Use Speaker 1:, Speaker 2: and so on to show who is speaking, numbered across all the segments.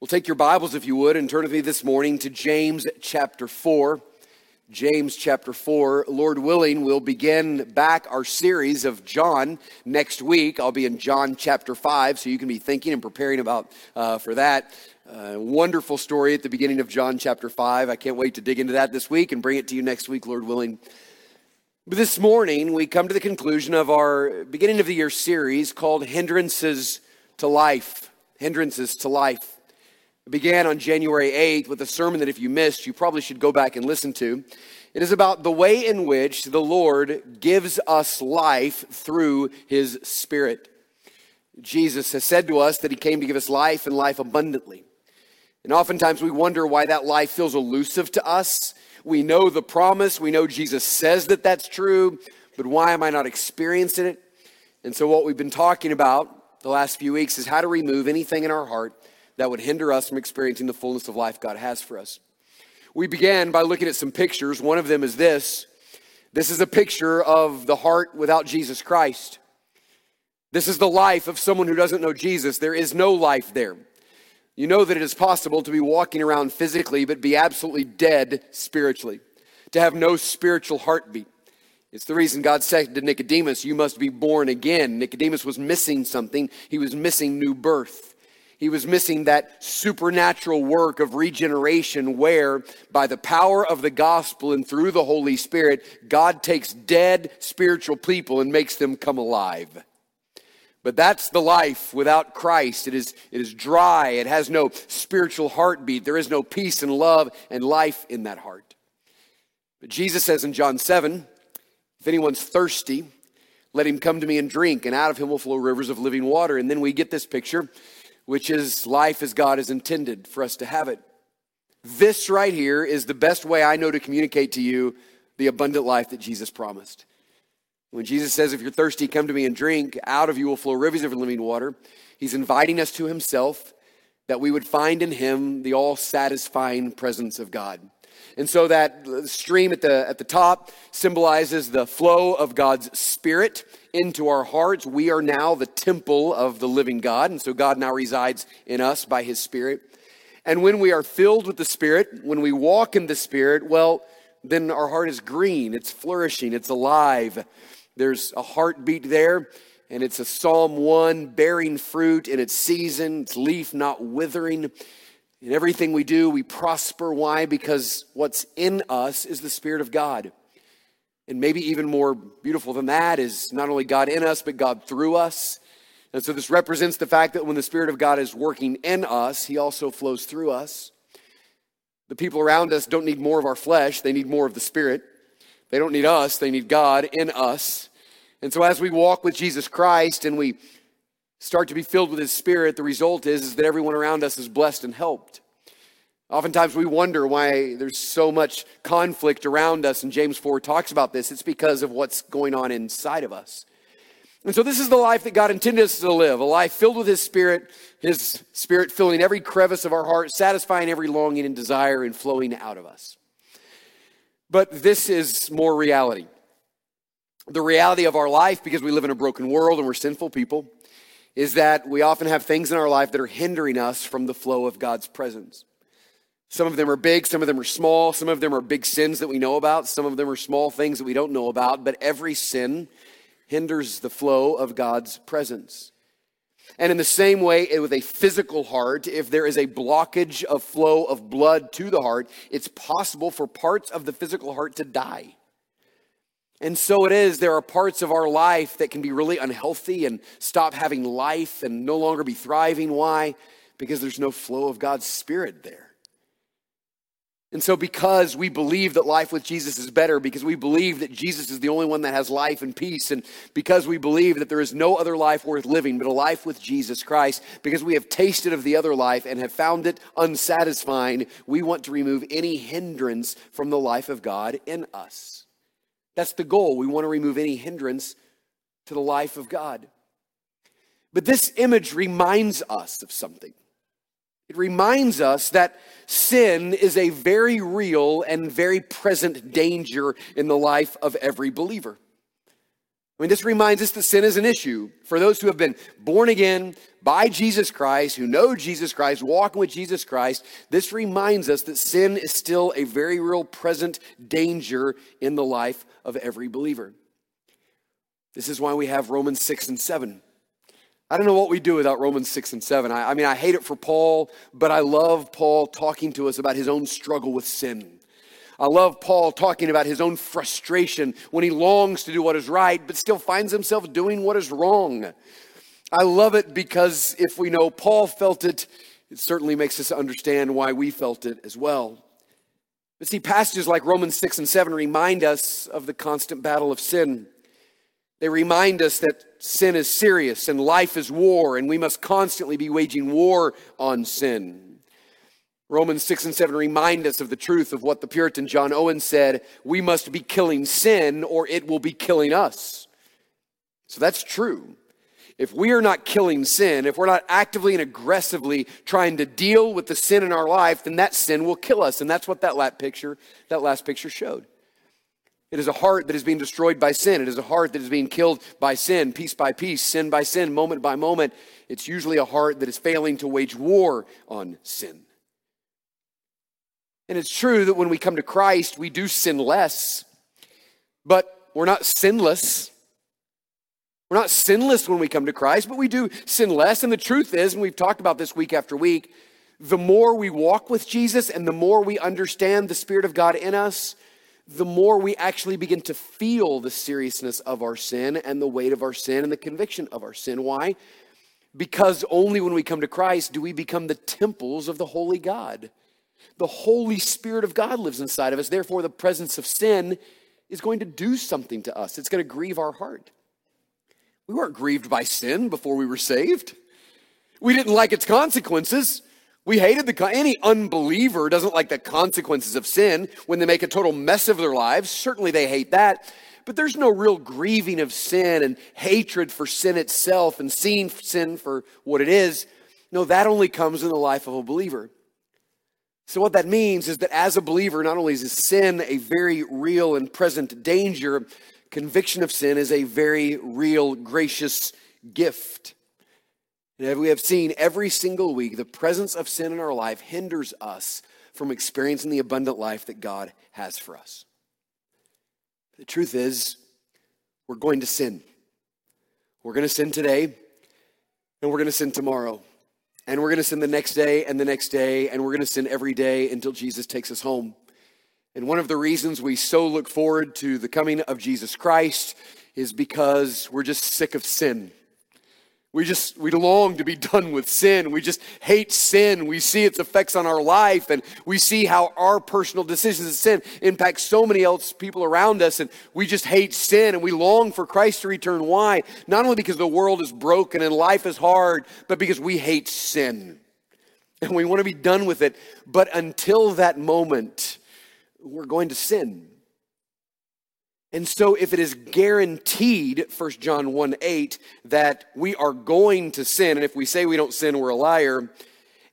Speaker 1: Well, take your Bibles, if you would, and turn with me this morning to James chapter 4. James chapter 4. Lord willing, we'll begin back our series of John next week. I'll be in John chapter 5, so you can be thinking and preparing about uh, for that. Uh, wonderful story at the beginning of John chapter 5. I can't wait to dig into that this week and bring it to you next week, Lord willing. But this morning, we come to the conclusion of our beginning of the year series called Hindrances to Life. Hindrances to Life. It began on January 8th with a sermon that if you missed, you probably should go back and listen to. It is about the way in which the Lord gives us life through his Spirit. Jesus has said to us that he came to give us life and life abundantly. And oftentimes we wonder why that life feels elusive to us. We know the promise, we know Jesus says that that's true, but why am I not experiencing it? And so, what we've been talking about the last few weeks is how to remove anything in our heart that would hinder us from experiencing the fullness of life God has for us. We began by looking at some pictures. One of them is this this is a picture of the heart without Jesus Christ. This is the life of someone who doesn't know Jesus. There is no life there. You know that it is possible to be walking around physically, but be absolutely dead spiritually, to have no spiritual heartbeat. It's the reason God said to Nicodemus, You must be born again. Nicodemus was missing something, he was missing new birth. He was missing that supernatural work of regeneration where, by the power of the gospel and through the Holy Spirit, God takes dead spiritual people and makes them come alive. But that's the life without Christ. It is, it is dry. It has no spiritual heartbeat. There is no peace and love and life in that heart. But Jesus says in John 7 if anyone's thirsty, let him come to me and drink, and out of him will flow rivers of living water. And then we get this picture which is life as God has intended for us to have it. This right here is the best way I know to communicate to you the abundant life that Jesus promised. When Jesus says, If you're thirsty, come to me and drink, out of you will flow rivers of living water, he's inviting us to himself that we would find in him the all satisfying presence of God. And so that stream at the, at the top symbolizes the flow of God's Spirit into our hearts. We are now the temple of the living God. And so God now resides in us by his Spirit. And when we are filled with the Spirit, when we walk in the Spirit, well, then our heart is green, it's flourishing, it's alive. There's a heartbeat there, and it's a Psalm 1 bearing fruit in its season, its leaf not withering. In everything we do, we prosper. Why? Because what's in us is the Spirit of God. And maybe even more beautiful than that is not only God in us, but God through us. And so this represents the fact that when the Spirit of God is working in us, He also flows through us. The people around us don't need more of our flesh, they need more of the Spirit. They don't need us, they need God in us. And so as we walk with Jesus Christ and we start to be filled with his spirit, the result is, is that everyone around us is blessed and helped. Oftentimes we wonder why there's so much conflict around us, and James 4 talks about this. It's because of what's going on inside of us. And so, this is the life that God intended us to live a life filled with His Spirit, His Spirit filling every crevice of our heart, satisfying every longing and desire, and flowing out of us. But this is more reality. The reality of our life, because we live in a broken world and we're sinful people, is that we often have things in our life that are hindering us from the flow of God's presence. Some of them are big, some of them are small, some of them are big sins that we know about, some of them are small things that we don't know about, but every sin hinders the flow of God's presence. And in the same way, with a physical heart, if there is a blockage of flow of blood to the heart, it's possible for parts of the physical heart to die. And so it is, there are parts of our life that can be really unhealthy and stop having life and no longer be thriving. Why? Because there's no flow of God's Spirit there. And so, because we believe that life with Jesus is better, because we believe that Jesus is the only one that has life and peace, and because we believe that there is no other life worth living but a life with Jesus Christ, because we have tasted of the other life and have found it unsatisfying, we want to remove any hindrance from the life of God in us. That's the goal. We want to remove any hindrance to the life of God. But this image reminds us of something. It reminds us that sin is a very real and very present danger in the life of every believer. I mean, this reminds us that sin is an issue. For those who have been born again, by Jesus Christ, who know Jesus Christ, walking with Jesus Christ, this reminds us that sin is still a very real present danger in the life of every believer. This is why we have Romans 6 and 7. I don't know what we do without Romans 6 and 7. I, I, mean, I hate it for Paul, but I love Paul talking to us about his own struggle with sin. I love Paul talking about his own frustration when he longs to do what is right, but still finds himself doing what is wrong. I love it because if we know Paul felt it, it certainly makes us understand why we felt it as well. But see, passages like Romans 6 and 7 remind us of the constant battle of sin. They remind us that sin is serious and life is war, and we must constantly be waging war on sin. Romans 6 and 7 remind us of the truth of what the Puritan John Owen said we must be killing sin or it will be killing us. So that's true. If we are not killing sin, if we're not actively and aggressively trying to deal with the sin in our life, then that sin will kill us. And that's what that last picture, that last picture showed. It is a heart that is being destroyed by sin. It is a heart that is being killed by sin, piece by piece, sin by sin, moment by moment. It's usually a heart that is failing to wage war on sin. And it's true that when we come to Christ, we do sin less, but we're not sinless. We're not sinless when we come to Christ, but we do sin less. And the truth is, and we've talked about this week after week, the more we walk with Jesus and the more we understand the Spirit of God in us, the more we actually begin to feel the seriousness of our sin and the weight of our sin and the conviction of our sin. Why? Because only when we come to Christ do we become the temples of the Holy God. The Holy Spirit of God lives inside of us. Therefore, the presence of sin is going to do something to us, it's going to grieve our heart. We weren't grieved by sin before we were saved. We didn't like its consequences. We hated the any unbeliever doesn't like the consequences of sin when they make a total mess of their lives. Certainly they hate that. But there's no real grieving of sin and hatred for sin itself and seeing sin for what it is. No, that only comes in the life of a believer. So, what that means is that as a believer, not only is sin a very real and present danger, conviction of sin is a very real, gracious gift. And we have seen every single week, the presence of sin in our life hinders us from experiencing the abundant life that God has for us. The truth is, we're going to sin. We're going to sin today, and we're going to sin tomorrow. And we're going to sin the next day, and the next day, and we're going to sin every day until Jesus takes us home. And one of the reasons we so look forward to the coming of Jesus Christ is because we're just sick of sin. We just, we long to be done with sin. We just hate sin. We see its effects on our life and we see how our personal decisions of sin impact so many else people around us. And we just hate sin and we long for Christ to return. Why? Not only because the world is broken and life is hard, but because we hate sin. And we want to be done with it. But until that moment, we're going to sin. And so, if it is guaranteed, 1 John 1 8, that we are going to sin, and if we say we don't sin, we're a liar,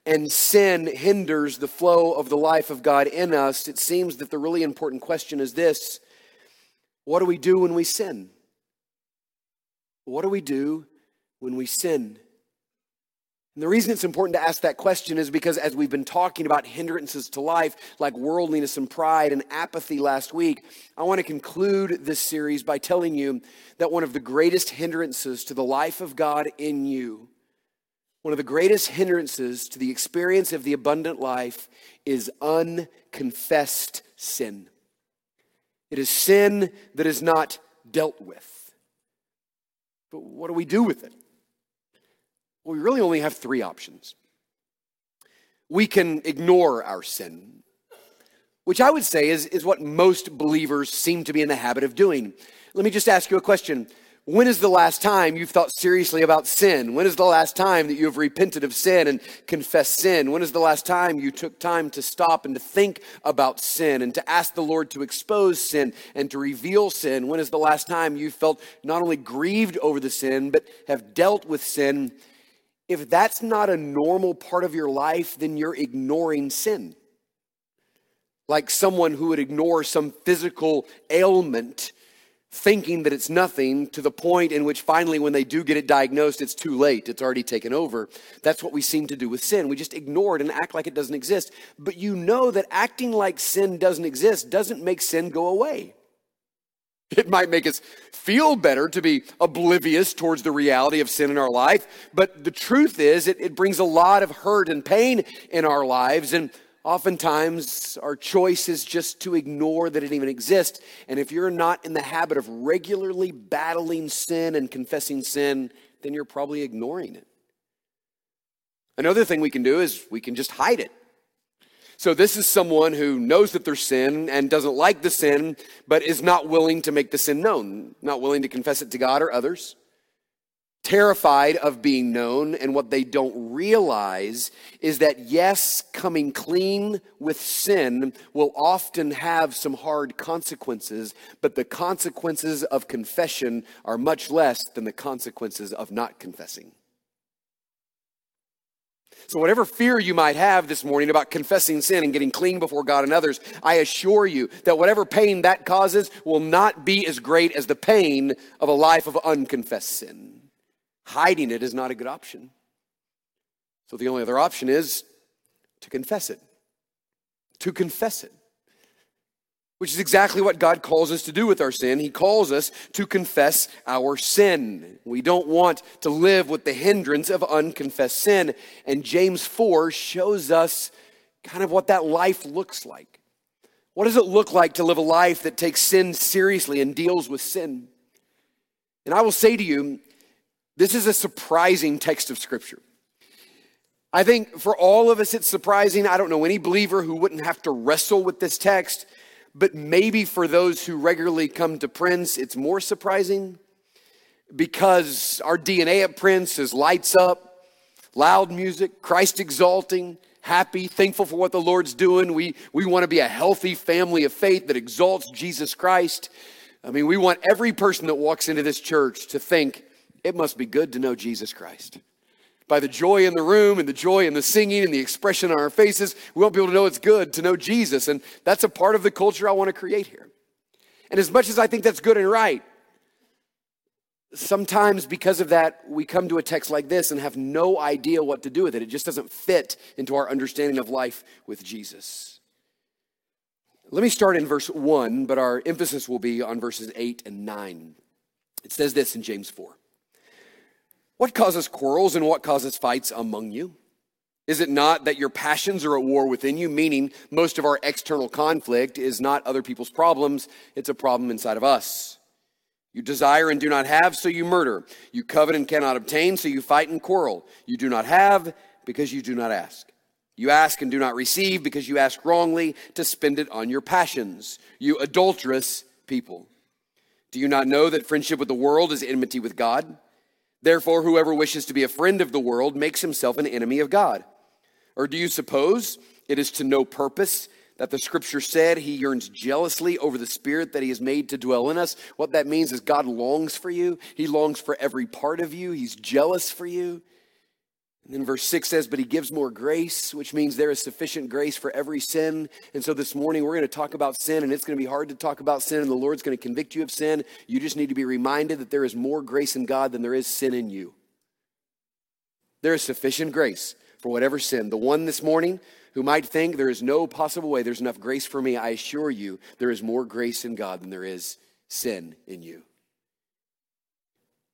Speaker 1: and sin hinders the flow of the life of God in us, it seems that the really important question is this What do we do when we sin? What do we do when we sin? And the reason it's important to ask that question is because as we've been talking about hindrances to life, like worldliness and pride and apathy last week, I want to conclude this series by telling you that one of the greatest hindrances to the life of God in you, one of the greatest hindrances to the experience of the abundant life is unconfessed sin. It is sin that is not dealt with. But what do we do with it? Well, we really only have three options. We can ignore our sin, which I would say is, is what most believers seem to be in the habit of doing. Let me just ask you a question. When is the last time you've thought seriously about sin? When is the last time that you have repented of sin and confessed sin? When is the last time you took time to stop and to think about sin and to ask the Lord to expose sin and to reveal sin? When is the last time you felt not only grieved over the sin, but have dealt with sin if that's not a normal part of your life, then you're ignoring sin. Like someone who would ignore some physical ailment thinking that it's nothing to the point in which finally, when they do get it diagnosed, it's too late. It's already taken over. That's what we seem to do with sin. We just ignore it and act like it doesn't exist. But you know that acting like sin doesn't exist doesn't make sin go away. It might make us feel better to be oblivious towards the reality of sin in our life, but the truth is, it, it brings a lot of hurt and pain in our lives. And Oftentimes, our choice is just to ignore that it even exists. And if you're not in the habit of regularly battling sin and confessing sin, then you're probably ignoring it. Another thing we can do is we can just hide it. So, this is someone who knows that they're sin and doesn't like the sin, but is not willing to make the sin known, not willing to confess it to God or others terrified of being known, and what they don't realize is that, yes, coming clean with sin will often have some hard consequences, but the consequences of confession are much less than the consequences of not confessing. So, whatever fear you might have this morning about confessing sin and getting clean before God and others, I assure you that whatever pain that causes will not be as great as the pain of a life of unconfessed sin. Hiding it is not a good option. So the only other option is to confess it. To confess it. Which is exactly what God calls us to do with our sin. He calls us to confess our sin. We don't want to live with the hindrance of unconfessed sin. And James 4 shows us kind of what that life looks like. What does it look like to live a life that takes sin seriously and deals with sin? And I will say to you, this is a surprising text of Scripture. I think for all of us, it's surprising. I don't know any believer who wouldn't have to wrestle with this text, but maybe for those who regularly come to Prince, it's more surprising because our DNA at Prince is lights up, loud music, Christ exalting, happy, thankful for what the Lord's doing. We, we want to be a healthy family of faith that exalts Jesus Christ. I mean, we want every person that walks into this church to think, it must be good to know Jesus Christ. By the joy in the room and the joy in the singing and the expression on our faces, we won't be able to know it's good to know Jesus. And that's a part of the culture I want to create here. And as much as I think that's good and right, sometimes because of that, we come to a text like this and have no idea what to do with it. It just doesn't fit into our understanding of life with Jesus. Let me start in verse 1, but our emphasis will be on verses 8 and 9. It says this in James 4. What causes quarrels and what causes fights among you? Is it not that your passions are at war within you? Meaning, most of our external conflict is not other people's problems, it's a problem inside of us. You desire and do not have, so you murder. You covet and cannot obtain, so you fight and quarrel. You do not have because you do not ask. You ask and do not receive because you ask wrongly to spend it on your passions. You adulterous people. Do you not know that friendship with the world is enmity with God? Therefore, whoever wishes to be a friend of the world makes himself an enemy of God. Or do you suppose it is to no purpose that the scripture said he yearns jealously over the spirit that he has made to dwell in us? What that means is God longs for you, he longs for every part of you, he's jealous for you. And then verse 6 says, But he gives more grace, which means there is sufficient grace for every sin. And so this morning we're going to talk about sin, and it's going to be hard to talk about sin, and the Lord's going to convict you of sin. You just need to be reminded that there is more grace in God than there is sin in you. There is sufficient grace for whatever sin. The one this morning who might think there is no possible way there's enough grace for me, I assure you, there is more grace in God than there is sin in you.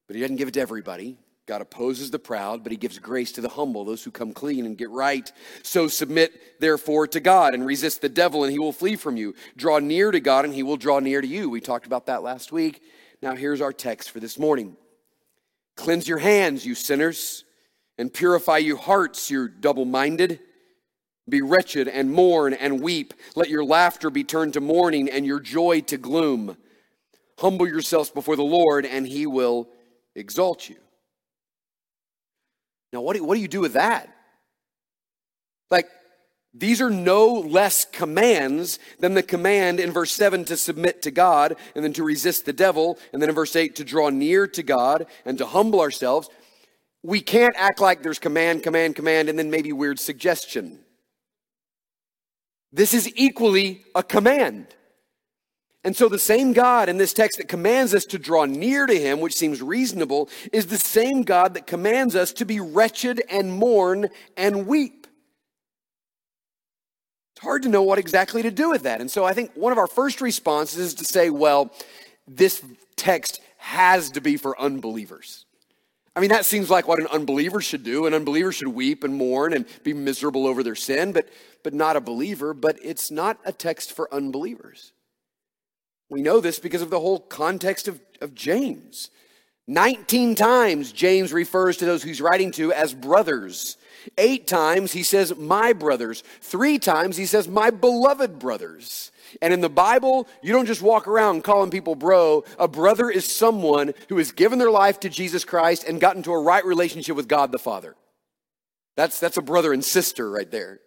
Speaker 1: But he doesn't give it to everybody. God opposes the proud, but he gives grace to the humble, those who come clean and get right. So submit, therefore, to God and resist the devil, and he will flee from you. Draw near to God, and he will draw near to you. We talked about that last week. Now, here's our text for this morning Cleanse your hands, you sinners, and purify your hearts, you double minded. Be wretched and mourn and weep. Let your laughter be turned to mourning and your joy to gloom. Humble yourselves before the Lord, and he will exalt you. Now, what do, what do you do with that? Like, these are no less commands than the command in verse 7 to submit to God and then to resist the devil, and then in verse 8 to draw near to God and to humble ourselves. We can't act like there's command, command, command, and then maybe weird suggestion. This is equally a command. And so, the same God in this text that commands us to draw near to Him, which seems reasonable, is the same God that commands us to be wretched and mourn and weep. It's hard to know what exactly to do with that. And so, I think one of our first responses is to say, well, this text has to be for unbelievers. I mean, that seems like what an unbeliever should do. An unbeliever should weep and mourn and be miserable over their sin, but, but not a believer. But it's not a text for unbelievers. We know this because of the whole context of, of James. 19 times James refers to those he's writing to as brothers. Eight times he says, my brothers. Three times he says, my beloved brothers. And in the Bible, you don't just walk around calling people bro. A brother is someone who has given their life to Jesus Christ and gotten to a right relationship with God the Father. That's, that's a brother and sister right there.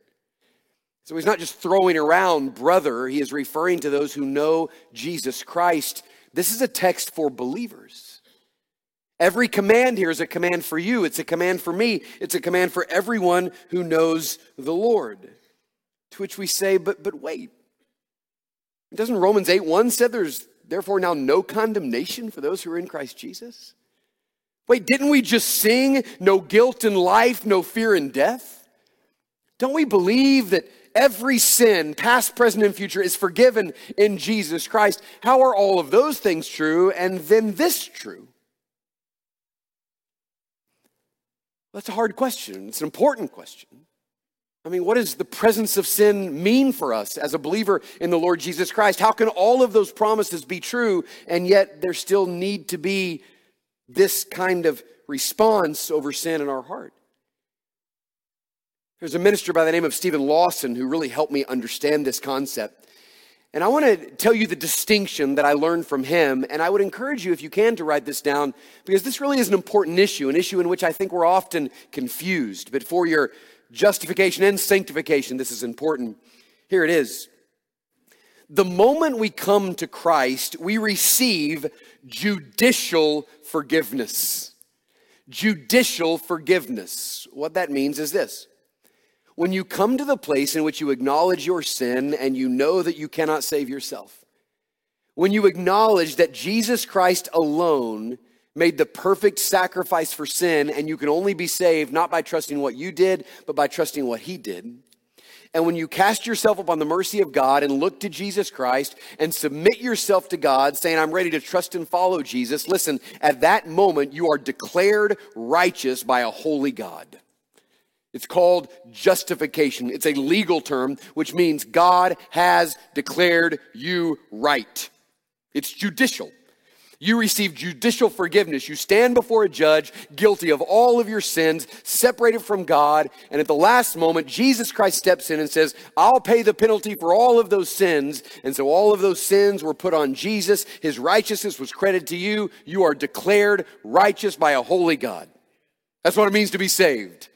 Speaker 1: So he's not just throwing around brother, he is referring to those who know Jesus Christ. This is a text for believers. Every command here is a command for you, it's a command for me, it's a command for everyone who knows the Lord. To which we say, but, but wait. Doesn't Romans 8 1 said there's therefore now no condemnation for those who are in Christ Jesus? Wait, didn't we just sing no guilt in life, no fear in death? Don't we believe that Every sin, past, present, and future, is forgiven in Jesus Christ. How are all of those things true and then this true? That's a hard question. It's an important question. I mean, what does the presence of sin mean for us as a believer in the Lord Jesus Christ? How can all of those promises be true and yet there still need to be this kind of response over sin in our heart? There's a minister by the name of Steven Lawson who really helped me understand this concept. And I want to tell you the distinction that I learned from him. And I would encourage you, if you can, to write this down because this really is an important issue, an issue in which I think we're often confused. But for your justification and sanctification, this is important. Here it is. The moment we come to Christ, we receive judicial forgiveness. Judicial forgiveness. What that means is this when you come to the place in which you acknowledge your sin and you know that you cannot save yourself, when you acknowledge that Jesus Christ alone made the perfect sacrifice for sin and you can only be saved not by trusting what you did, but by trusting what he did. And when you cast yourself upon the mercy of God and look to Jesus Christ and submit yourself to God, saying, I'm ready to trust and follow Jesus, listen, at that moment you are declared righteous by a holy God. It's called justification. It's a legal term, which means God has declared you right. It's judicial. You receive judicial forgiveness. You stand before a judge guilty of all of your sins, separated from God. And at the last moment, Jesus Christ steps in and says, I'll pay the penalty for all of those sins. And so all of those sins were put on Jesus. His righteousness was credited to you. You are declared righteous by a holy God. That's what it means to be saved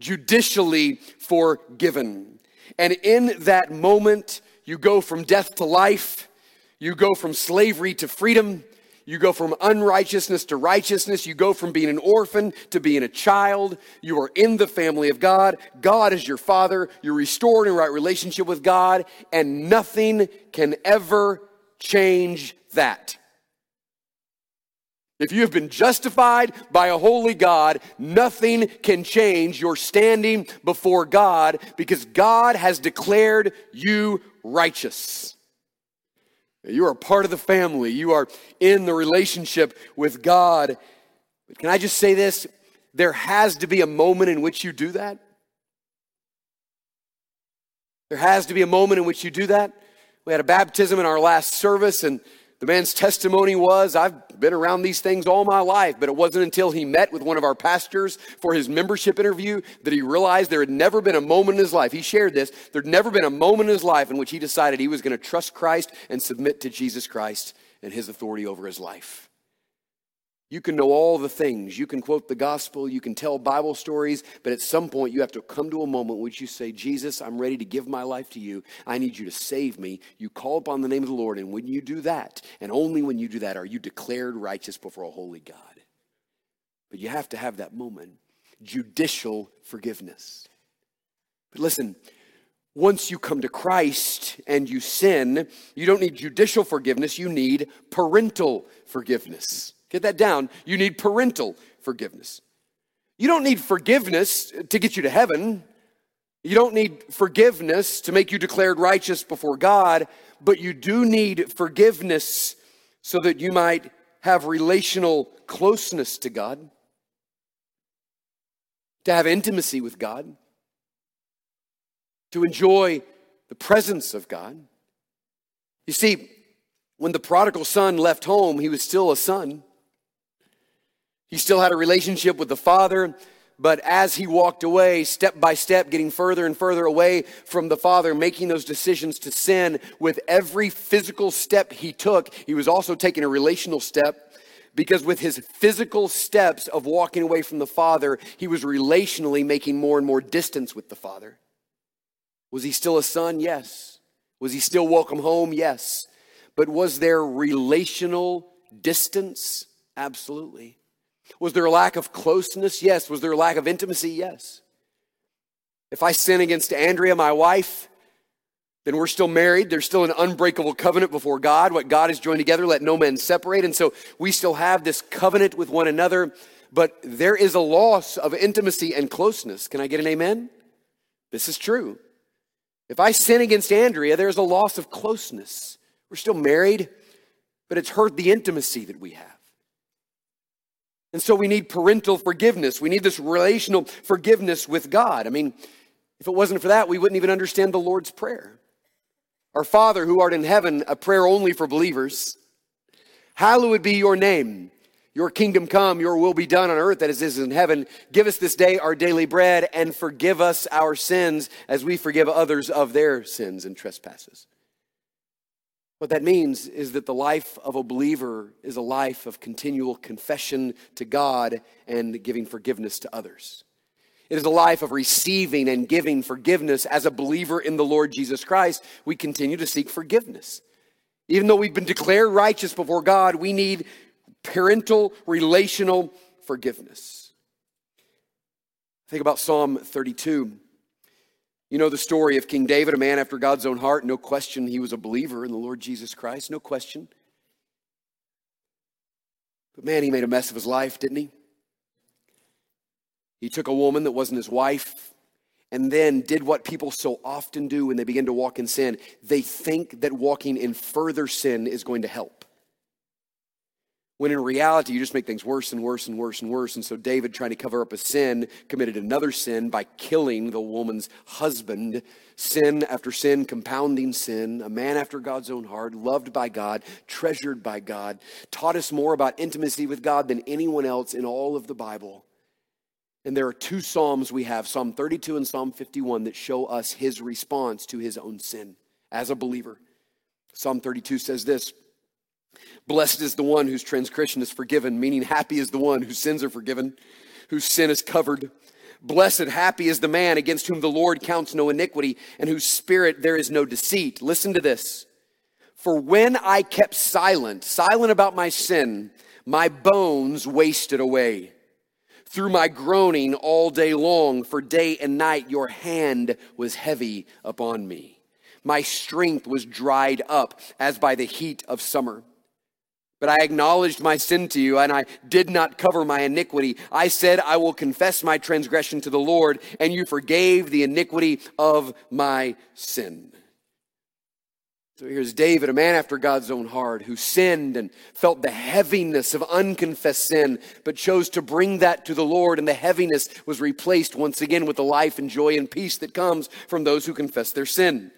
Speaker 1: judicially forgiven. And in that moment, you go from death to life, you go from slavery to freedom, you go from unrighteousness to righteousness. You go from being an orphan to being a child. You are in the family of God. God is your father. You're restored in right relationship with God, and nothing can ever change that. If you have been justified by a holy God, nothing can change your standing before God because God has declared you righteous. You are part of the family. You are in the relationship with God. Can I just say this? There has to be a moment in which you do that. There has to be a moment in which you do that. We had a baptism in our last service, and the man's testimony was, I've been around these things all my life, but it wasn't until he met with one of our pastors for his membership interview that he realized there had never been a moment in his life. He shared this. There'd never been a moment in his life in which he decided he was going to trust Christ and submit to Jesus Christ and his authority over his life. You can know all the things. You can quote the gospel. You can tell Bible stories. But at some point, you have to come to a moment which you say, Jesus, I'm ready to give my life to you. I need you to save me. You call upon the name of the Lord. And when you do that, and only when you do that, are you declared righteous before a holy God. But you have to have that moment judicial forgiveness. But listen, once you come to Christ and you sin, you don't need judicial forgiveness, you need parental forgiveness. Get that down. You need parental forgiveness. You don't need forgiveness to get you to heaven. You don't need forgiveness to make you declared righteous before God, but you do need forgiveness so that you might have relational closeness to God, to have intimacy with God to enjoy the presence of God. You see, when the prodigal son left home, he was still a son. He still had a relationship with the father, but as he walked away, step by step, getting further and further away from the father, making those decisions to sin, with every physical step he took, he was also taking a relational step because with his physical steps of walking away from the father, he was relationally making more and more distance with the father. Was he still a son? Yes. Was he still welcome home? Yes. But was there relational distance? Absolutely. Was there a lack of closeness? Yes. Was there a lack of intimacy? Yes. If I sin against Andrea, my wife, then we're still married. There's still an unbreakable covenant before God. What God has joined together, let no man separate. And so we still have this covenant with one another, but there is a loss of intimacy and closeness. Can I get an amen? This is true. If I sin against Andrea, there's a loss of closeness. We're still married, but it's hurt the intimacy that we have. And so we need parental forgiveness. We need this relational forgiveness with God. I mean, if it wasn't for that, we wouldn't even understand the Lord's Prayer. Our Father who art in heaven, a prayer only for believers. Hallowed be your name. Your kingdom come, your will be done on earth as it is in heaven. Give us this day our daily bread and forgive us our sins as we forgive others of their sins and trespasses. What that means is that the life of a believer is a life of continual confession to God and giving forgiveness to others. It is a life of receiving and giving forgiveness. As a believer in the Lord Jesus Christ, we continue to seek forgiveness. Even though we've been declared righteous before God, we need parental relational forgiveness. Think about Psalm 32. You know the story of King David, a man after God's own heart. No question he was a believer in the Lord Jesus Christ. No question. But man, he made a mess of his life, didn't he? He took a woman that wasn't his wife and then did what people so often do when they begin to walk in sin. They think that walking in further sin is going to help when in reality, you just make things worse and worse and worse and worse. And so, David, trying to cover up a sin, committed another sin by killing the woman's husband. Sin after sin, compounding sin. A man after God's own heart, loved by God, treasured by God, taught us more about intimacy with God than anyone else in all of the Bible. And there are two Psalms we have, Psalm 32 and Psalm 51, that show us his response to his own sin as a believer. Psalm 32 says this Blessed is the one whose transgression is forgiven, meaning happy is the one whose sins are forgiven, whose sin is covered. Blessed, happy is the man against whom the Lord counts no iniquity, and whose spirit there is no deceit. Listen to this. For when I kept silent, silent about my sin, my bones wasted away. Through my groaning all day long, for day and night your hand was heavy upon me. My strength was dried up as by the heat of summer. But I acknowledged my sin to you, and I did not cover my iniquity. I said, I will confess my transgression to the Lord, and you forgave the iniquity of my sin. So here's David, a man after God's own heart, who sinned and felt the heaviness of unconfessed sin, but chose to bring that to the Lord, and the heaviness was replaced once again with the life and joy and peace that comes from those who confess their sin.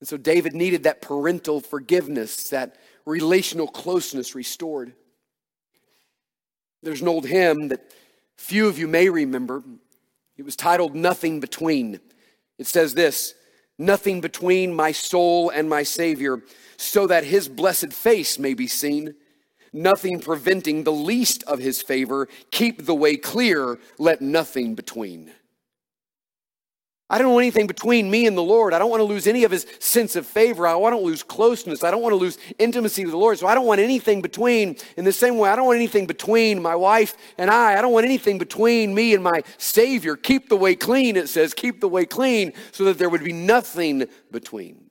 Speaker 1: And so David needed that parental forgiveness, that relational closeness restored. There's an old hymn that few of you may remember. It was titled Nothing Between. It says this Nothing between my soul and my Savior, so that his blessed face may be seen. Nothing preventing the least of his favor. Keep the way clear, let nothing between. I don't want anything between me and the Lord. I don't want to lose any of his sense of favor. I don't want to lose closeness. I don't want to lose intimacy with the Lord. So I don't want anything between, in the same way, I don't want anything between my wife and I. I don't want anything between me and my Savior. Keep the way clean, it says. Keep the way clean so that there would be nothing between.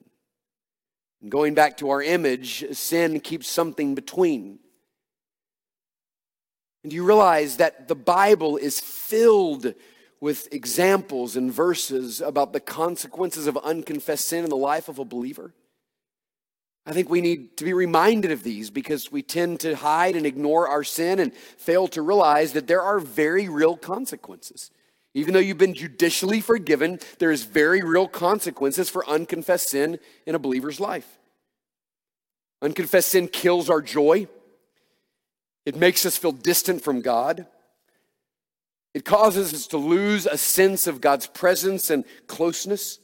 Speaker 1: And going back to our image, sin keeps something between. And you realize that the Bible is filled with examples and verses about the consequences of unconfessed sin in the life of a believer? I think we need to be reminded of these because we tend to hide and ignore our sin and fail to realize that there are very real consequences. Even though you've been judicially forgiven, there is very real consequences for unconfessed sin in a believer's life. Unconfessed sin kills our joy. It makes us feel distant from God. It causes us to lose a sense of God's presence and closeness.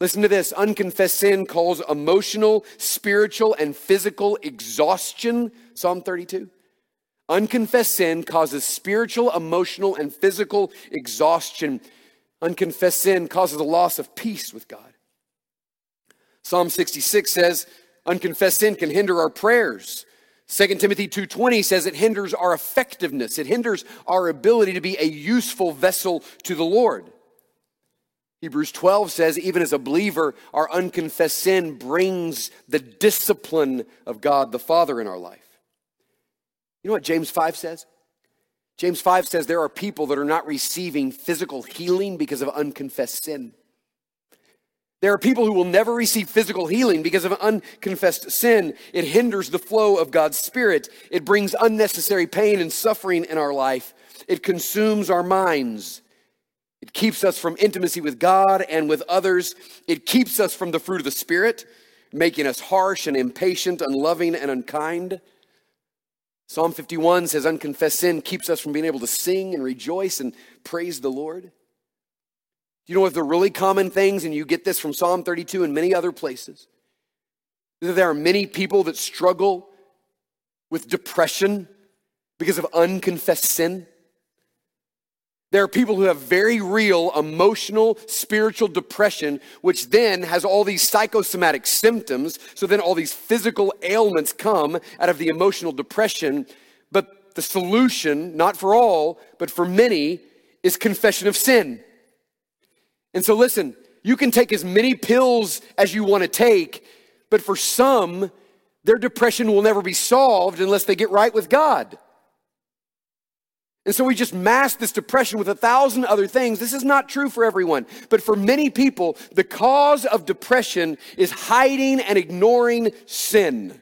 Speaker 1: Listen to this unconfessed sin calls emotional, spiritual, and physical exhaustion. Psalm 32. Unconfessed sin causes spiritual, emotional, and physical exhaustion. Unconfessed sin causes a loss of peace with God. Psalm 66 says, Unconfessed sin can hinder our prayers. 2 Timothy 2:20 says it hinders our effectiveness. It hinders our ability to be a useful vessel to the Lord. Hebrews 12 says even as a believer our unconfessed sin brings the discipline of God the Father in our life. You know what James 5 says? James 5 says there are people that are not receiving physical healing because of unconfessed sin. There are people who will never receive physical healing because of unconfessed sin. It hinders the flow of God's Spirit. It brings unnecessary pain and suffering in our life. It consumes our minds. It keeps us from intimacy with God and with others. It keeps us from the fruit of the Spirit, making us harsh and impatient, unloving and unkind. Psalm 51 says, Unconfessed sin keeps us from being able to sing and rejoice and praise the Lord. Do you know what the really common things, and you get this from Psalm 32 and many other places, that there are many people that struggle with depression because of unconfessed sin? There are people who have very real emotional, spiritual depression, which then has all these psychosomatic symptoms. So then all these physical ailments come out of the emotional depression. But the solution, not for all, but for many, is confession of sin. And so, listen, you can take as many pills as you want to take, but for some, their depression will never be solved unless they get right with God. And so we just mask this depression with a thousand other things. This is not true for everyone. But for many people, the cause of depression is hiding and ignoring sin.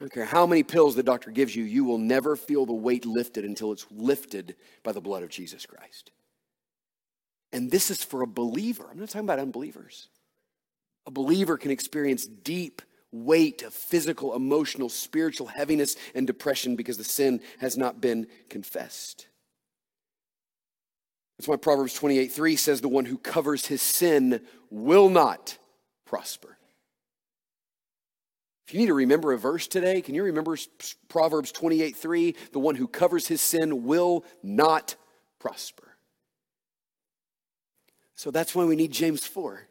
Speaker 1: I don't care how many pills the doctor gives you, you will never feel the weight lifted until it's lifted by the blood of Jesus Christ. And this is for a believer. I'm not talking about unbelievers. A believer can experience deep weight of physical, emotional, spiritual heaviness and depression because the sin has not been confessed. That's why Proverbs 28 3 says, The one who covers his sin will not prosper. If you need to remember a verse today, can you remember Proverbs 28 3? The one who covers his sin will not prosper. So that's why we need James 4.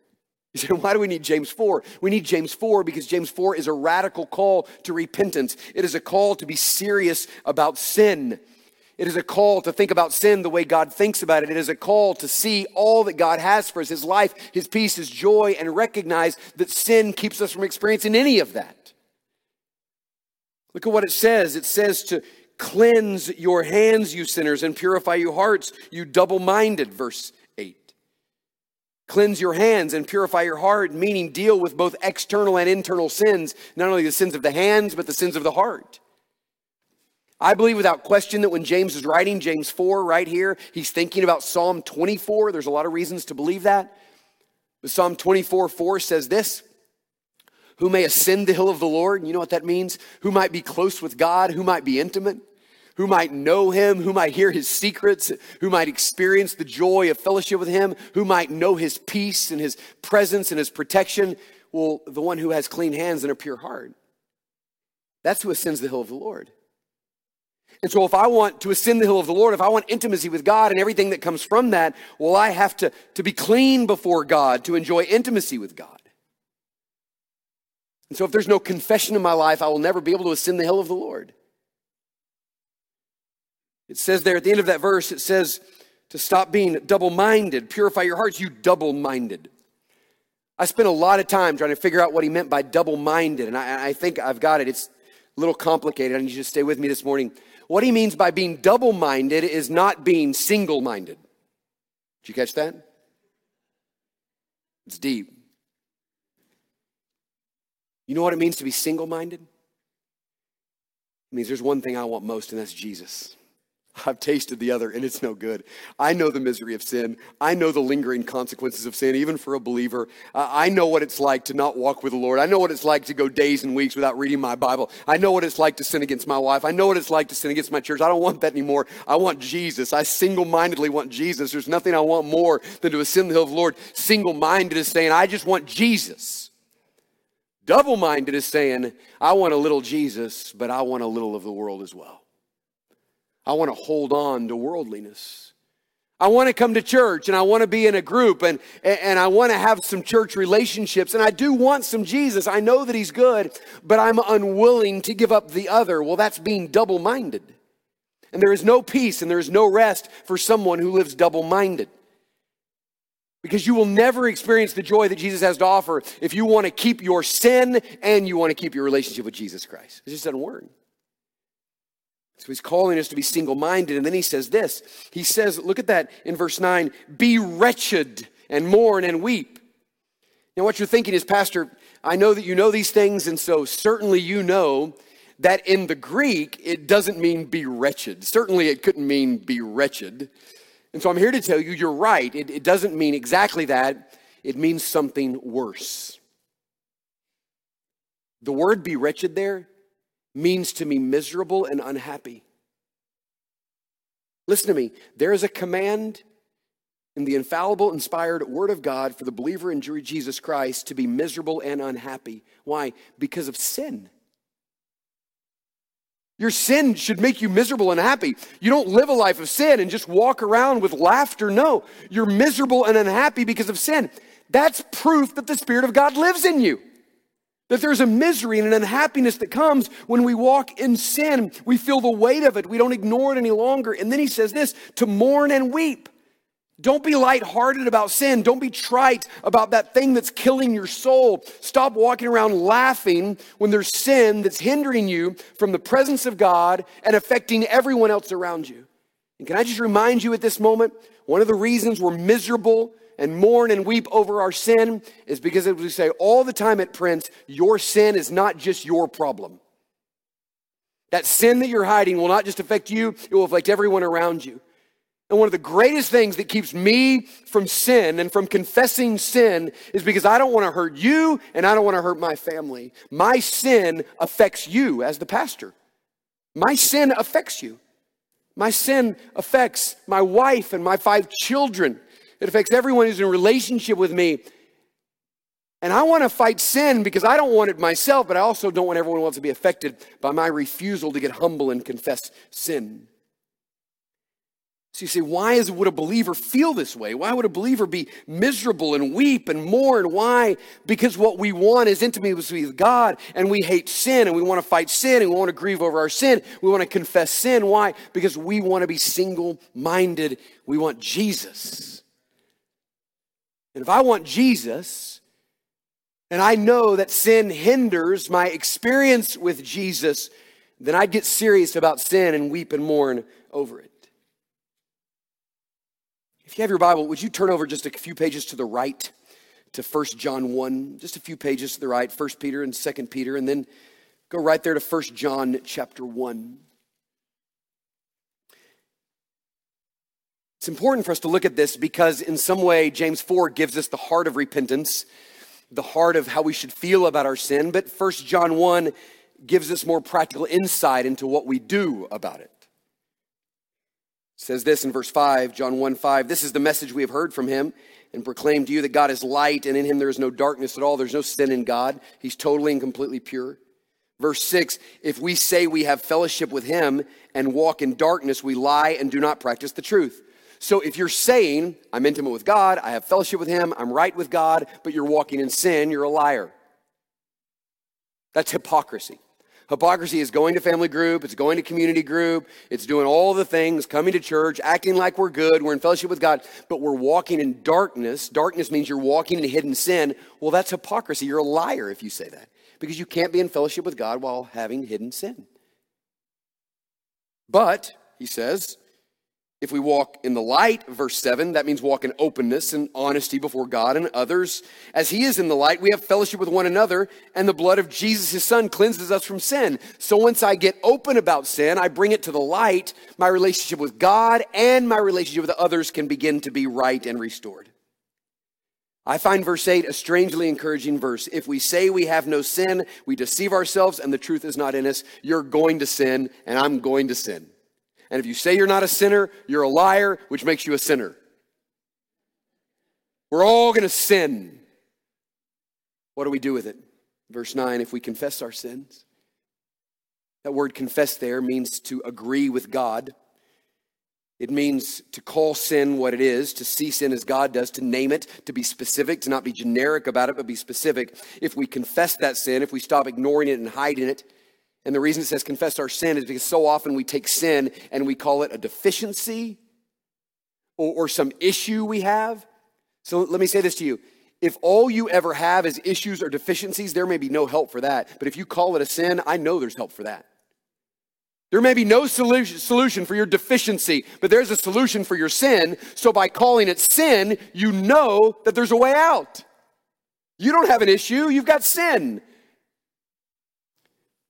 Speaker 1: You say, why do we need James 4? We need James 4 because James 4 is a radical call to repentance. It is a call to be serious about sin. It is a call to think about sin the way God thinks about it. It is a call to see all that God has for us His life, His peace, His joy, and recognize that sin keeps us from experiencing any of that. Look at what it says. It says to cleanse your hands, you sinners, and purify your hearts, you double minded, verse Cleanse your hands and purify your heart, meaning deal with both external and internal sins, not only the sins of the hands, but the sins of the heart. I believe without question that when James is writing James 4 right here, he's thinking about Psalm 24. There's a lot of reasons to believe that. But Psalm 24 4 says this Who may ascend the hill of the Lord? You know what that means? Who might be close with God? Who might be intimate? Who might know him, who might hear his secrets, who might experience the joy of fellowship with him, who might know his peace and his presence and his protection. Well, the one who has clean hands and a pure heart. That's who ascends the hill of the Lord. And so, if I want to ascend the hill of the Lord, if I want intimacy with God and everything that comes from that, well, I have to, to be clean before God to enjoy intimacy with God. And so, if there's no confession in my life, I will never be able to ascend the hill of the Lord. It says there at the end of that verse, it says to stop being double minded, purify your hearts, you double minded. I spent a lot of time trying to figure out what he meant by double minded, and I, I think I've got it. It's a little complicated. I need you to stay with me this morning. What he means by being double minded is not being single minded. Did you catch that? It's deep. You know what it means to be single minded? It means there's one thing I want most, and that's Jesus. I've tasted the other and it's no good. I know the misery of sin. I know the lingering consequences of sin, even for a believer. I know what it's like to not walk with the Lord. I know what it's like to go days and weeks without reading my Bible. I know what it's like to sin against my wife. I know what it's like to sin against my church. I don't want that anymore. I want Jesus. I single mindedly want Jesus. There's nothing I want more than to ascend the hill of the Lord. Single minded is saying, I just want Jesus. Double minded is saying, I want a little Jesus, but I want a little of the world as well. I want to hold on to worldliness. I want to come to church and I want to be in a group and, and I want to have some church relationships. And I do want some Jesus. I know that He's good, but I'm unwilling to give up the other. Well, that's being double minded. And there is no peace and there is no rest for someone who lives double minded. Because you will never experience the joy that Jesus has to offer if you want to keep your sin and you want to keep your relationship with Jesus Christ. It just doesn't work. So he's calling us to be single minded. And then he says this He says, look at that in verse 9 be wretched and mourn and weep. Now, what you're thinking is, Pastor, I know that you know these things, and so certainly you know that in the Greek, it doesn't mean be wretched. Certainly, it couldn't mean be wretched. And so I'm here to tell you, you're right. It, it doesn't mean exactly that, it means something worse. The word be wretched there means to me miserable and unhappy. Listen to me. There is a command in the infallible, inspired Word of God for the believer in Jesus Christ to be miserable and unhappy. Why? Because of sin. Your sin should make you miserable and happy. You don't live a life of sin and just walk around with laughter. No, you're miserable and unhappy because of sin. That's proof that the Spirit of God lives in you. That there's a misery and an unhappiness that comes when we walk in sin. We feel the weight of it. We don't ignore it any longer. And then he says this to mourn and weep. Don't be lighthearted about sin. Don't be trite about that thing that's killing your soul. Stop walking around laughing when there's sin that's hindering you from the presence of God and affecting everyone else around you. And can I just remind you at this moment, one of the reasons we're miserable and mourn and weep over our sin is because, as we say all the time at Prince, your sin is not just your problem. That sin that you're hiding will not just affect you, it will affect everyone around you. And one of the greatest things that keeps me from sin and from confessing sin is because I don't want to hurt you and I don't want to hurt my family. My sin affects you as the pastor. My sin affects you. My sin affects my wife and my five children. It affects everyone who's in relationship with me. And I want to fight sin because I don't want it myself, but I also don't want everyone else to be affected by my refusal to get humble and confess sin. So you say, why is, would a believer feel this way? Why would a believer be miserable and weep and mourn? Why? Because what we want is intimacy with God and we hate sin and we want to fight sin and we want to grieve over our sin. We want to confess sin. Why? Because we want to be single minded. We want Jesus. And if I want Jesus, and I know that sin hinders my experience with Jesus, then I'd get serious about sin and weep and mourn over it. If you have your Bible, would you turn over just a few pages to the right to 1 John 1, just a few pages to the right, 1 Peter and 2 Peter, and then go right there to 1 John chapter 1. It's important for us to look at this because, in some way, James 4 gives us the heart of repentance, the heart of how we should feel about our sin. But 1 John 1 gives us more practical insight into what we do about it. it. says this in verse 5, John 1 5. This is the message we have heard from him and proclaimed to you that God is light and in him there is no darkness at all. There's no sin in God. He's totally and completely pure. Verse 6 If we say we have fellowship with him and walk in darkness, we lie and do not practice the truth. So if you're saying, I'm intimate with God, I have fellowship with him, I'm right with God, but you're walking in sin, you're a liar. That's hypocrisy. Hypocrisy is going to family group, it's going to community group, it's doing all the things, coming to church, acting like we're good, we're in fellowship with God, but we're walking in darkness. Darkness means you're walking in hidden sin. Well, that's hypocrisy. You're a liar if you say that because you can't be in fellowship with God while having hidden sin. But, he says, if we walk in the light, verse 7, that means walk in openness and honesty before God and others. As He is in the light, we have fellowship with one another, and the blood of Jesus, His Son, cleanses us from sin. So once I get open about sin, I bring it to the light, my relationship with God and my relationship with others can begin to be right and restored. I find verse 8 a strangely encouraging verse. If we say we have no sin, we deceive ourselves and the truth is not in us. You're going to sin, and I'm going to sin. And if you say you're not a sinner, you're a liar, which makes you a sinner. We're all going to sin. What do we do with it? Verse 9 if we confess our sins, that word confess there means to agree with God. It means to call sin what it is, to see sin as God does, to name it, to be specific, to not be generic about it, but be specific. If we confess that sin, if we stop ignoring it and hiding it, and the reason it says confess our sin is because so often we take sin and we call it a deficiency or, or some issue we have. So let me say this to you. If all you ever have is issues or deficiencies, there may be no help for that. But if you call it a sin, I know there's help for that. There may be no solution for your deficiency, but there's a solution for your sin. So by calling it sin, you know that there's a way out. You don't have an issue, you've got sin.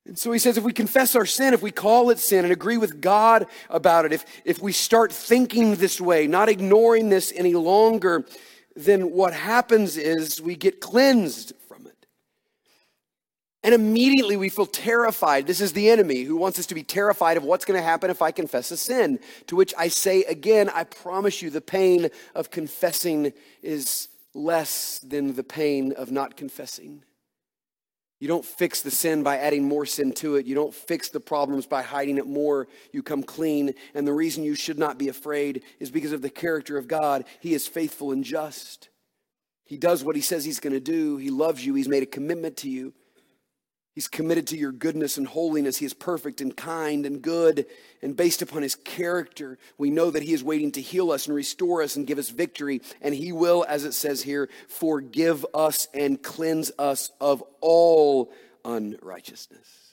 Speaker 1: And so he says if we confess our sin, if we call it sin and agree with God about it, if, if we start thinking this way, not ignoring this any longer, then what happens is we get cleansed from it. And immediately we feel terrified. This is the enemy who wants us to be terrified of what's going to happen if I confess a sin. To which I say again, I promise you, the pain of confessing is less than the pain of not confessing. You don't fix the sin by adding more sin to it. You don't fix the problems by hiding it more. You come clean. And the reason you should not be afraid is because of the character of God. He is faithful and just. He does what he says he's going to do. He loves you. He's made a commitment to you. He's committed to your goodness and holiness. He is perfect and kind and good. And based upon his character, we know that he is waiting to heal us and restore us and give us victory. And he will, as it says here, forgive us and cleanse us of all unrighteousness.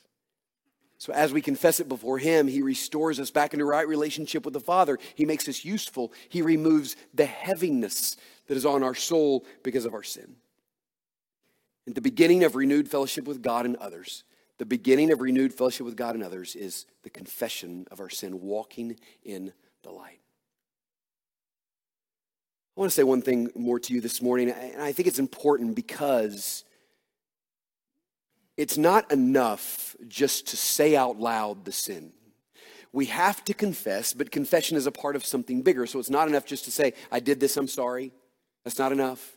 Speaker 1: So, as we confess it before Him, He restores us back into right relationship with the Father. He makes us useful. He removes the heaviness that is on our soul because of our sin. And the beginning of renewed fellowship with God and others, the beginning of renewed fellowship with God and others is the confession of our sin, walking in the light. I want to say one thing more to you this morning, and I think it's important because it's not enough just to say out loud the sin. We have to confess, but confession is a part of something bigger. So it's not enough just to say, I did this, I'm sorry. That's not enough.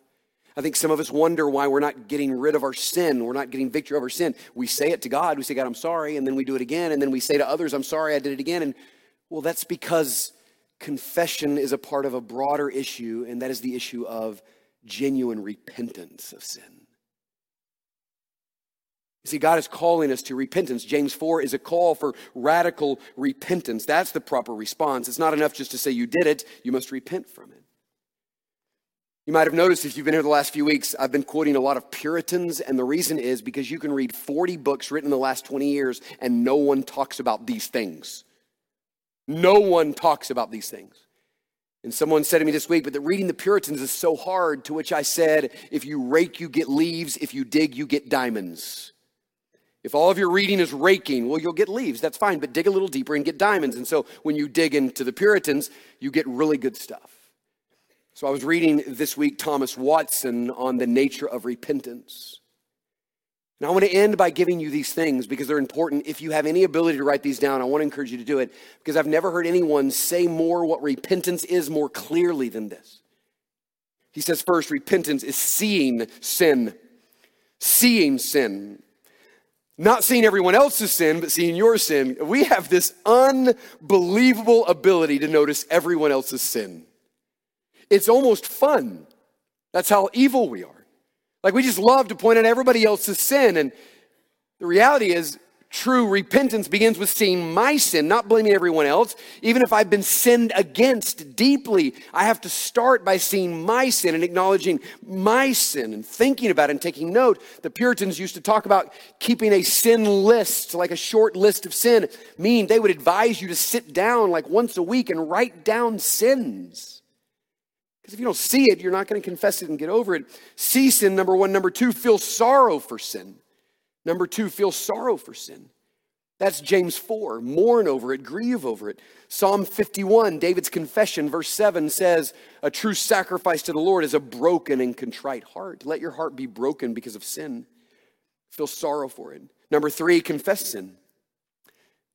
Speaker 1: I think some of us wonder why we're not getting rid of our sin. We're not getting victory over sin. We say it to God. We say, God, I'm sorry. And then we do it again. And then we say to others, I'm sorry, I did it again. And well, that's because confession is a part of a broader issue, and that is the issue of genuine repentance of sin. You see, God is calling us to repentance. James 4 is a call for radical repentance. That's the proper response. It's not enough just to say you did it, you must repent from it. You might have noticed if you've been here the last few weeks, I've been quoting a lot of Puritans, and the reason is because you can read 40 books written in the last 20 years and no one talks about these things. No one talks about these things. And someone said to me this week, but that reading the Puritans is so hard, to which I said, if you rake, you get leaves. If you dig, you get diamonds. If all of your reading is raking, well, you'll get leaves. That's fine, but dig a little deeper and get diamonds. And so when you dig into the Puritans, you get really good stuff. So I was reading this week Thomas Watson on the nature of repentance. And I want to end by giving you these things because they're important. If you have any ability to write these down, I want to encourage you to do it because I've never heard anyone say more what repentance is more clearly than this. He says, first, repentance is seeing sin. Seeing sin. Not seeing everyone else's sin, but seeing your sin. We have this unbelievable ability to notice everyone else's sin. It's almost fun. That's how evil we are. Like we just love to point out everybody else's sin. And the reality is, True repentance begins with seeing my sin, not blaming everyone else. Even if I've been sinned against deeply, I have to start by seeing my sin and acknowledging my sin and thinking about it and taking note. The Puritans used to talk about keeping a sin list, like a short list of sin, meaning they would advise you to sit down like once a week and write down sins. Because if you don't see it, you're not going to confess it and get over it. See sin, number one. Number two, feel sorrow for sin. Number two, feel sorrow for sin. That's James 4. Mourn over it, grieve over it. Psalm 51, David's confession, verse 7 says, A true sacrifice to the Lord is a broken and contrite heart. Let your heart be broken because of sin. Feel sorrow for it. Number three, confess sin.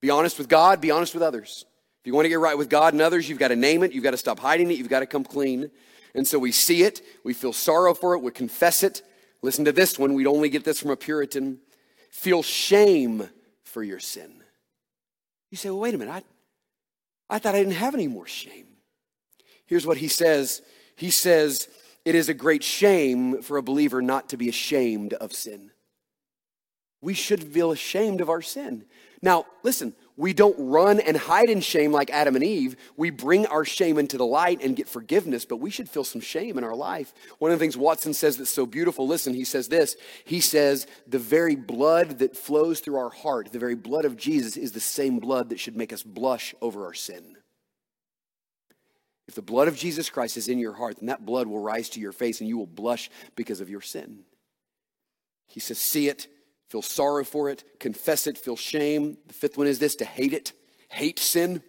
Speaker 1: Be honest with God, be honest with others. You want to get right with God and others, you've got to name it, you've got to stop hiding it, you've got to come clean. And so we see it, we feel sorrow for it, we confess it. Listen to this one, we'd only get this from a Puritan feel shame for your sin. You say, well, wait a minute, I, I thought I didn't have any more shame. Here's what he says He says, It is a great shame for a believer not to be ashamed of sin. We should feel ashamed of our sin. Now, listen, we don't run and hide in shame like Adam and Eve. We bring our shame into the light and get forgiveness, but we should feel some shame in our life. One of the things Watson says that's so beautiful, listen, he says this. He says, The very blood that flows through our heart, the very blood of Jesus, is the same blood that should make us blush over our sin. If the blood of Jesus Christ is in your heart, then that blood will rise to your face and you will blush because of your sin. He says, See it feel sorrow for it, confess it, feel shame. The fifth one is this to hate it, hate sin.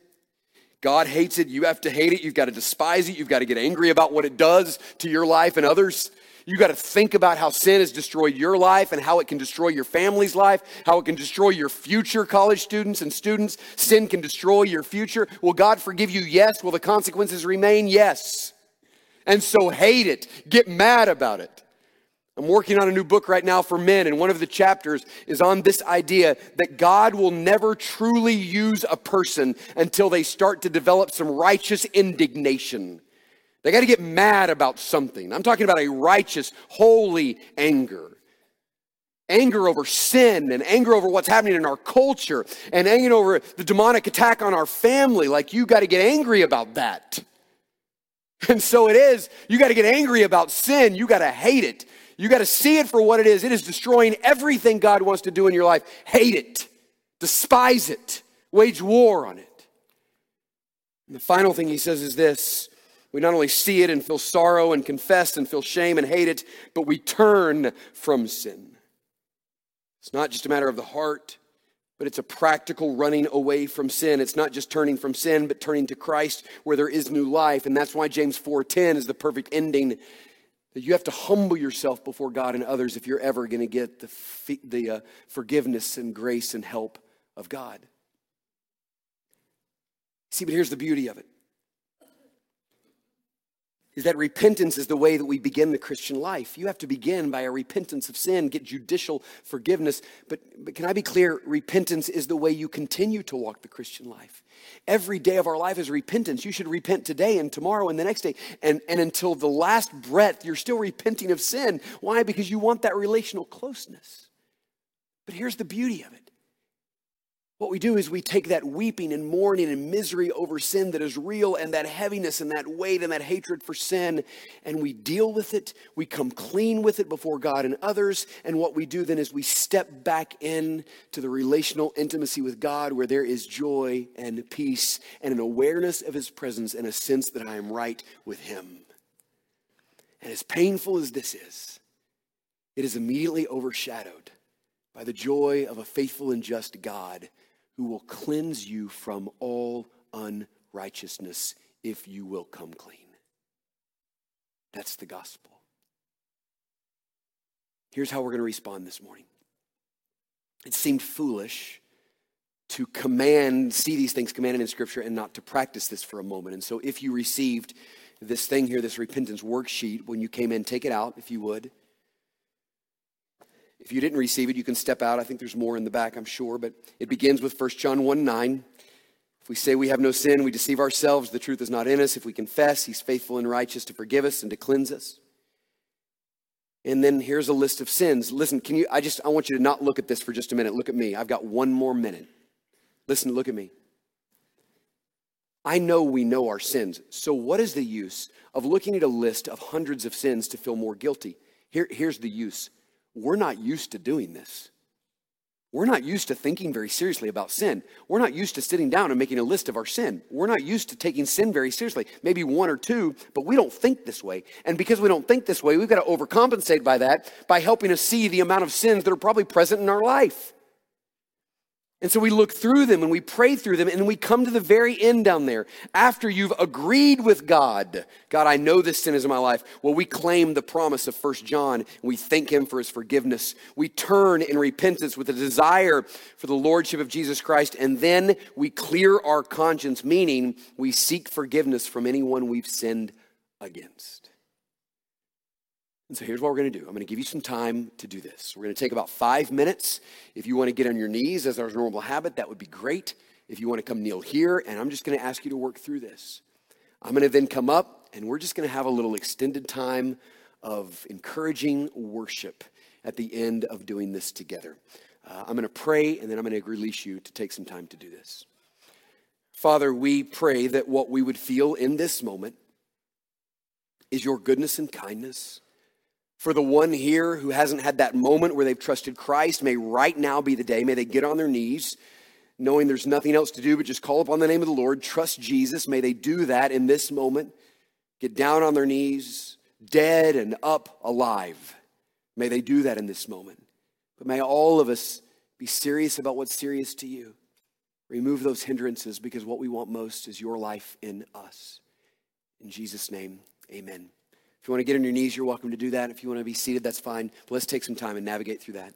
Speaker 1: God hates it. You have to hate it. You've got to despise it. You've got to get angry about what it does to your life and others. You've got to think about how sin has destroyed your life and how it can destroy your family's life, how it can destroy your future college students and students. Sin can destroy your future. Will God forgive you? Yes. Will the consequences remain? Yes. And so hate it. Get mad about it. I'm working on a new book right now for men, and one of the chapters is on this idea that God will never truly use a person until they start to develop some righteous indignation. They got to get mad about something. I'm talking about a righteous, holy anger. Anger over sin and anger over what's happening in our culture and anger over the demonic attack on our family. Like, you got to get angry about that. And so it is. You got to get angry about sin. You got to hate it. You got to see it for what it is. It is destroying everything God wants to do in your life. Hate it, despise it, wage war on it. And the final thing he says is this we not only see it and feel sorrow and confess and feel shame and hate it, but we turn from sin. It's not just a matter of the heart, but it's a practical running away from sin. It's not just turning from sin, but turning to Christ where there is new life. And that's why James 4:10 is the perfect ending that you have to humble yourself before God and others if you're ever going to get the, the uh, forgiveness and grace and help of God. See, but here's the beauty of it is that repentance is the way that we begin the Christian life. You have to begin by a repentance of sin, get judicial forgiveness. But, but can I be clear? Repentance is the way you continue to walk the Christian life. Every day of our life is repentance. You should repent today and tomorrow and the next day. And, and until the last breath, you're still repenting of sin. Why? Because you want that relational closeness. But here's the beauty of it what we do is we take that weeping and mourning and misery over sin that is real and that heaviness and that weight and that hatred for sin, and we deal with it. We come clean with it before God and others. And what we do then is we step back in to the relational intimacy with God where there is joy and peace and an awareness of His presence and a sense that I am right with Him. And as painful as this is, it is immediately overshadowed by the joy of a faithful and just God who will cleanse you from all unrighteousness if you will come clean. That's the gospel. Here's how we're going to respond this morning. It seemed foolish to command, see these things commanded in Scripture and not to practice this for a moment. And so if you received this thing here, this repentance worksheet, when you came in, take it out if you would. If you didn't receive it, you can step out. I think there's more in the back, I'm sure, but it begins with 1 John 1 9. If we say we have no sin, we deceive ourselves. The truth is not in us. If we confess, he's faithful and righteous to forgive us and to cleanse us. And then here's a list of sins. Listen, can you I just I want you to not look at this for just a minute. Look at me. I've got one more minute. Listen, look at me. I know we know our sins. So what is the use of looking at a list of hundreds of sins to feel more guilty? Here, here's the use. We're not used to doing this. We're not used to thinking very seriously about sin. We're not used to sitting down and making a list of our sin. We're not used to taking sin very seriously. Maybe one or two, but we don't think this way. And because we don't think this way, we've got to overcompensate by that by helping us see the amount of sins that are probably present in our life. And so we look through them and we pray through them and we come to the very end down there. After you've agreed with God, God, I know this sin is in my life. Well, we claim the promise of First John and we thank him for his forgiveness. We turn in repentance with a desire for the lordship of Jesus Christ and then we clear our conscience, meaning we seek forgiveness from anyone we've sinned against. And so here's what we're going to do. I'm going to give you some time to do this. We're going to take about five minutes. If you want to get on your knees as our normal habit, that would be great. If you want to come kneel here, and I'm just going to ask you to work through this. I'm going to then come up, and we're just going to have a little extended time of encouraging worship at the end of doing this together. Uh, I'm going to pray, and then I'm going to release you to take some time to do this. Father, we pray that what we would feel in this moment is your goodness and kindness for the one here who hasn't had that moment where they've trusted Christ, may right now be the day. May they get on their knees, knowing there's nothing else to do but just call upon the name of the Lord, trust Jesus. May they do that in this moment. Get down on their knees, dead and up alive. May they do that in this moment. But may all of us be serious about what's serious to you. Remove those hindrances because what we want most is your life in us. In Jesus' name, amen. If you want to get on your knees, you're welcome to do that. If you want to be seated, that's fine. But let's take some time and navigate through that.